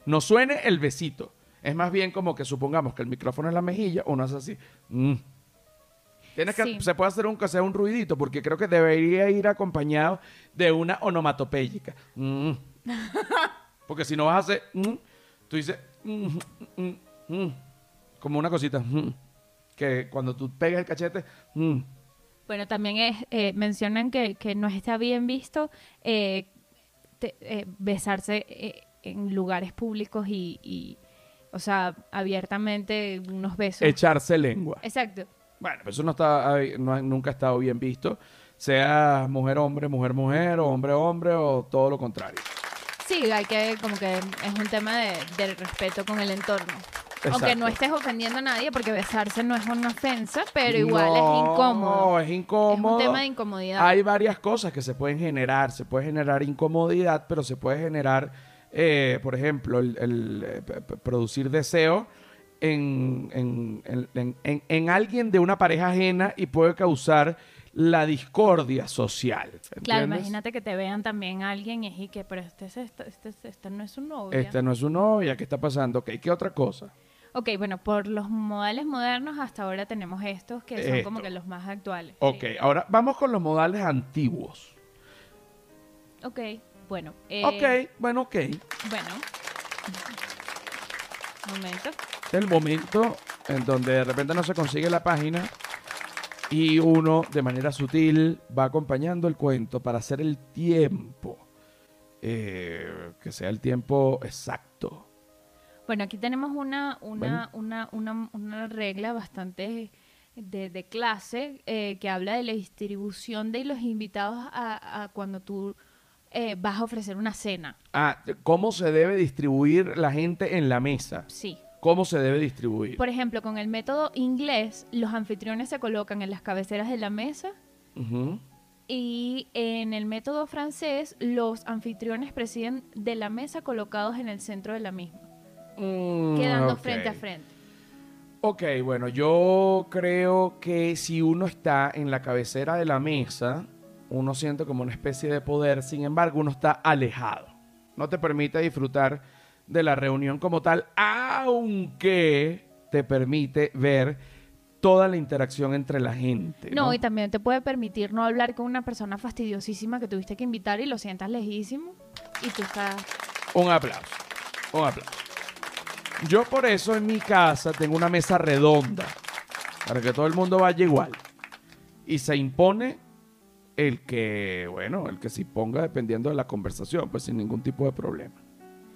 No suene el besito. Es más bien como que supongamos que el micrófono es la mejilla, uno hace así. mm. Tienes que, Sí. se puede hacer un, que sea un ruidito, porque creo que debería ir acompañado de una onomatopéyica. Mm. porque si no vas a hacer, mm, tú dices, como una cosita, que cuando tú pegas el cachete, Bueno, también es, eh, mencionan que, que no está bien visto eh, te- eh, besarse eh, en lugares públicos y, y, o sea, abiertamente unos besos. echarse lengua. Exacto. Bueno, eso no está, no nunca ha estado bien visto. Sea mujer hombre, mujer mujer, o hombre hombre, o todo lo contrario. Sí, hay que, como que es un tema de, del respeto con el entorno. Aunque no estés ofendiendo a nadie, porque besarse no es una ofensa, pero igual No, es incómodo. es incómodo. Es un tema de incomodidad. Hay varias cosas que se pueden generar. Se puede generar incomodidad, pero se puede generar, eh, por ejemplo, el, el, eh, producir deseo en, en- en- en- en- en alguien de una pareja ajena y puede causar la discordia social. Claro, imagínate que te vean también alguien y es y que, pero este, es- este, este, este no es su novia. Este no es su novia, ¿qué está pasando? Ok, ¿qué otra cosa? Ok, bueno, por los modales modernos hasta ahora tenemos estos que son como que los más actuales. Ok, sí. ahora vamos con los modales antiguos. Ok, bueno. eh, ok, bueno, ok. Bueno. Momento. el momento en donde de repente no se consigue la página y uno de manera sutil va acompañando el cuento para hacer el tiempo. Eh, que sea el tiempo exacto. Bueno, aquí tenemos una, una, una, una, una regla bastante de, de clase eh, que habla de la distribución de los invitados a, a cuando tú eh, vas a ofrecer una cena. Ah, ¿cómo se debe distribuir la gente en la mesa? Sí. ¿Cómo se debe distribuir? Por ejemplo, con el método inglés, los anfitriones se colocan en las cabeceras de la mesa Ujú. y en el método francés, los anfitriones presiden de la mesa colocados en el centro de la misma, Mm, quedando frente a frente. Ok, bueno, yo creo que si uno está en la cabecera de la mesa, uno siente como una especie de poder, sin embargo, uno está alejado. No te permite disfrutar de la reunión como tal, aunque te permite ver toda la interacción entre la gente. No, No, y también te puede permitir no hablar con una persona fastidiosísima que tuviste que invitar y lo sientas lejísimo y tú estás... Un aplauso, un aplauso. Yo por eso en mi casa tengo una mesa redonda, para que todo el mundo vaya igual. Y se impone el que, bueno, el que se imponga dependiendo de la conversación, pues sin ningún tipo de problema.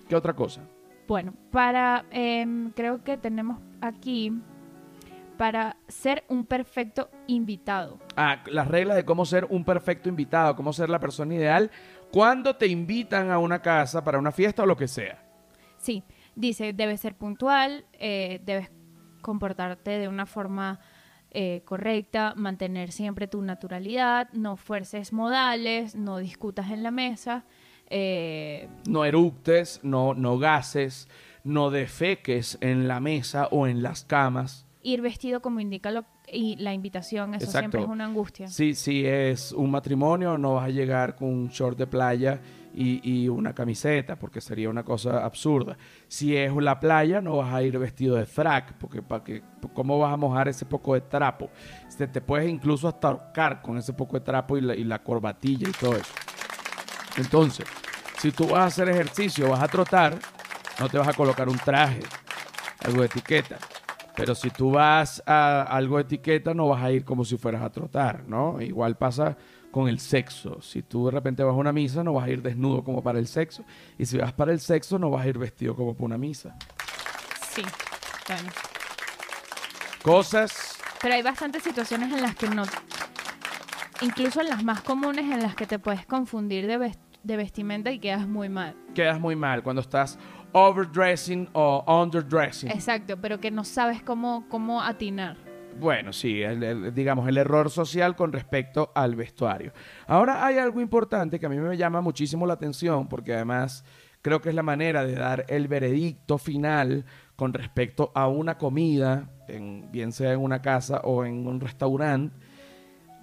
¿Qué otra cosa? Bueno, para... em, creo que tenemos aquí para ser un perfecto invitado. Ah, las reglas de cómo ser un perfecto invitado, cómo ser la persona ideal cuando te invitan a una casa para una fiesta o lo que sea. Sí, dice, debes ser puntual, eh, debes comportarte de una forma eh, correcta, mantener siempre tu naturalidad, no fuerces modales, no discutas en la mesa, eh, No eructes, no, no gases, no defeques en la mesa o en las camas. ir vestido como indica lo- y la invitación, eso Exacto. siempre es una angustia. Si, si es un matrimonio, no vas a llegar con un short de playa y, una camiseta, porque sería una cosa absurda. Si es la playa, no vas a ir vestido de frac, porque para que, ¿cómo vas a mojar ese poco de trapo? Se te puedes incluso hasta ahorcar con ese poco de trapo y la, y la corbatilla y todo eso. Entonces, si tú vas a hacer ejercicio, vas a trotar, no te vas a colocar un traje, algo de etiqueta. Pero si tú vas a algo de etiqueta, no vas a ir como si fueras a trotar, ¿no? Igual pasa con el sexo. Si tú de repente vas a una misa, no vas a ir desnudo como para el sexo. Y si vas para el sexo, no vas a ir vestido como para una misa. Sí, bueno. Cosas. Pero hay bastantes situaciones en las que no... Incluso en las más comunes en las que te puedes confundir de, ves- de vestimenta y quedas muy mal. Quedas muy mal cuando estás overdressing o underdressing. Exacto, pero que no sabes cómo, cómo atinar. Bueno, sí, el- digamos, el error social con respecto al vestuario. Ahora hay algo importante que a mí me llama muchísimo la atención, porque además creo que es la manera de dar el veredicto final con respecto a una comida, en, bien sea en una casa o en un restaurante.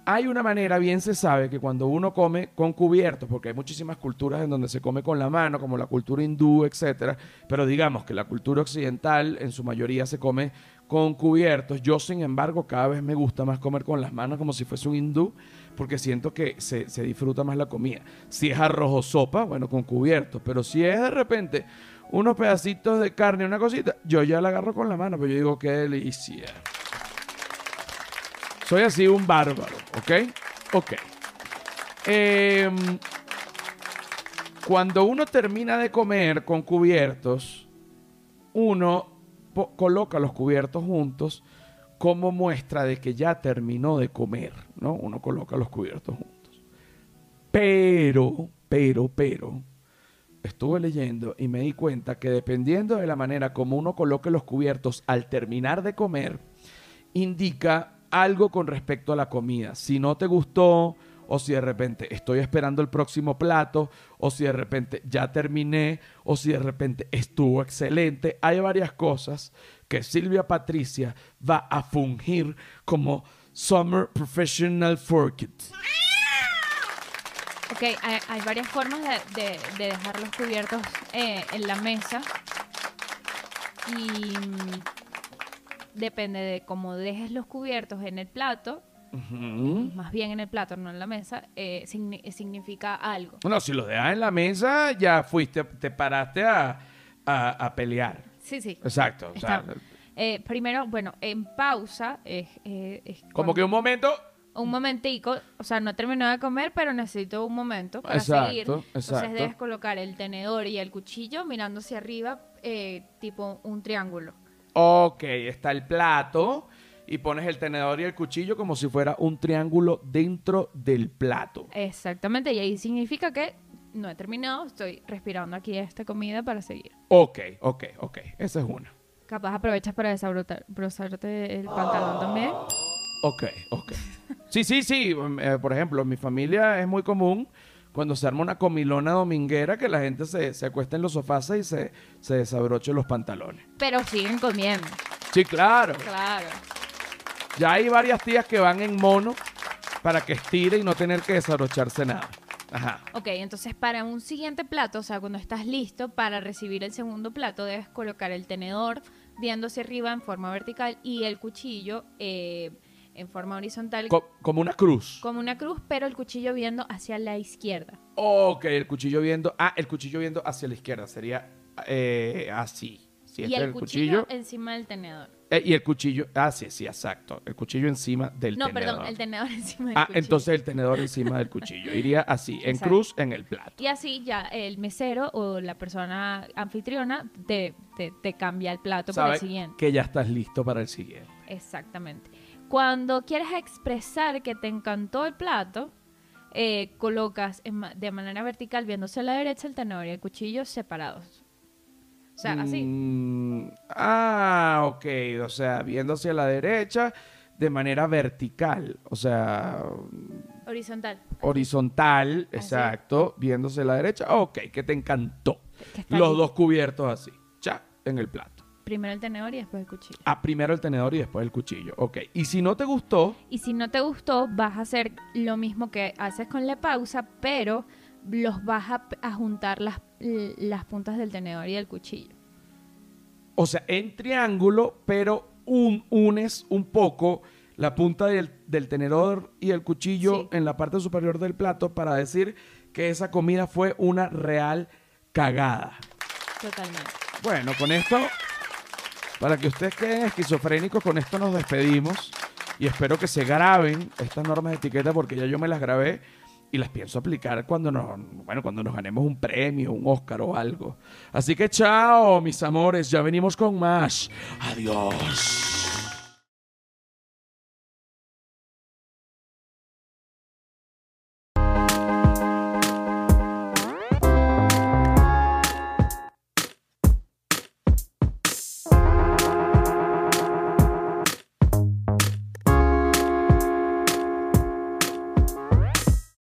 Hay una manera, bien se sabe, que cuando uno come con cubiertos, porque hay muchísimas culturas en donde se come con la mano, como la cultura hindú, etcétera, pero digamos que la cultura occidental en su mayoría se come con cubiertos. Yo, sin embargo, cada vez me gusta más comer con las manos como si fuese un hindú, porque siento que se, se disfruta más la comida. Si es arroz o sopa, bueno, con cubiertos, pero si es de repente unos pedacitos de carne, una cosita, yo ya la agarro con la mano, pero yo digo, qué delicia. Soy así un bárbaro, ¿ok? Ok. Em, cuando uno termina de comer con cubiertos, uno coloca los cubiertos juntos como muestra de que ya terminó de comer, ¿no? Uno coloca los cubiertos juntos. Pero, pero, pero, estuve leyendo y me di cuenta que dependiendo de la manera como uno coloque los cubiertos al terminar de comer, indica algo con respecto a la comida. Si no te gustó, o si de repente estoy esperando el próximo plato, o si de repente ya terminé, o si de repente estuvo excelente. Hay varias cosas que Silvia Patricia va a fungir como Summer Professional Forkit. Ok, hay, hay varias formas de, de- de dejar los cubiertos eh, en la mesa. Y mm, depende de cómo dejes los cubiertos en el plato, Más bien en el plato, no en la mesa, eh, signi- significa algo. No, si lo dejas en la mesa, ya fuiste, te paraste a, a- a pelear. Sí, sí. Exacto. o sea, Está- eh, primero, bueno, en pausa es, eh, es como que un momento. un momentico, o sea, no he terminado de comer, pero necesito un momento para Exacto, seguir. Entonces exacto. debes colocar el tenedor y el cuchillo mirando hacia arriba, eh, tipo un triángulo. Ok, está el plato y pones el tenedor y el cuchillo como si fuera un triángulo dentro del plato. Exactamente, y ahí significa que no he terminado, estoy respirando aquí esta comida para seguir. Ok, ok, ok. Esa es una. Capaz aprovechas para desabrozarte el pantalón también. Ok, ok. Sí, sí, sí. um, eh, por ejemplo, en mi familia es muy común cuando se arma una comilona dominguera que la gente se, se acuesta en los sofás y se, se desabroche los pantalones. Pero siguen comiendo, Sí, claro. claro. Ya hay varias tías que van en mono para que estire y no tener que desabrocharse nada. Ajá. Ok, entonces para un siguiente plato, o sea, cuando estás listo para recibir el segundo plato, debes colocar el tenedor viendo hacia arriba en forma vertical y el cuchillo eh, en forma horizontal Co- como una cruz. como una cruz, pero el cuchillo viendo hacia la izquierda. Ok, el cuchillo viendo. Ah, el cuchillo viendo hacia la izquierda. Sería eh, así. Si y este es el cuchillo, encima del tenedor. Eh, y el cuchillo. Ah, sí, sí, exacto. El cuchillo encima del no, tenedor. perdón, el tenedor encima del Ah, cuchillo. entonces el tenedor encima del cuchillo. Iría así, en Exacto. cruz en el plato. Y así ya el mesero o la persona anfitriona te, te- te cambia el plato por el siguiente. que ya estás listo para el siguiente. Exactamente. Cuando quieres expresar que te encantó el plato, eh, colocas en ma- de manera vertical, viéndose a la derecha el tenedor y el cuchillo separados. O sea, así. Mm, ah, ok. O sea, viendo hacia la derecha de manera vertical. O sea, Horizontal. horizontal, Así. exacto. Viéndose a la derecha. Ok, que te encantó. que Los dos cubiertos así. Ya, en el plato. Primero el tenedor y después el cuchillo. Ah, primero el tenedor y después el cuchillo. Ok. Y si no te gustó, Y si no te gustó, vas a hacer lo mismo que haces con la pausa, pero los vas a, a juntar las, las puntas del tenedor y del cuchillo. o sea, en triángulo, pero un, unes un poco la punta del, del tenedor y el cuchillo Sí. en la parte superior del plato para decir que esa comida fue una real cagada. Totalmente. Bueno, con esto, para que ustedes queden esquizofrénicos, con esto nos despedimos y espero que se graben estas normas de etiqueta porque ya yo me las grabé y las pienso aplicar cuando nos, bueno, cuando nos ganemos un premio, un Oscar o algo. Así que chao, mis amores, ya venimos con más. Adiós.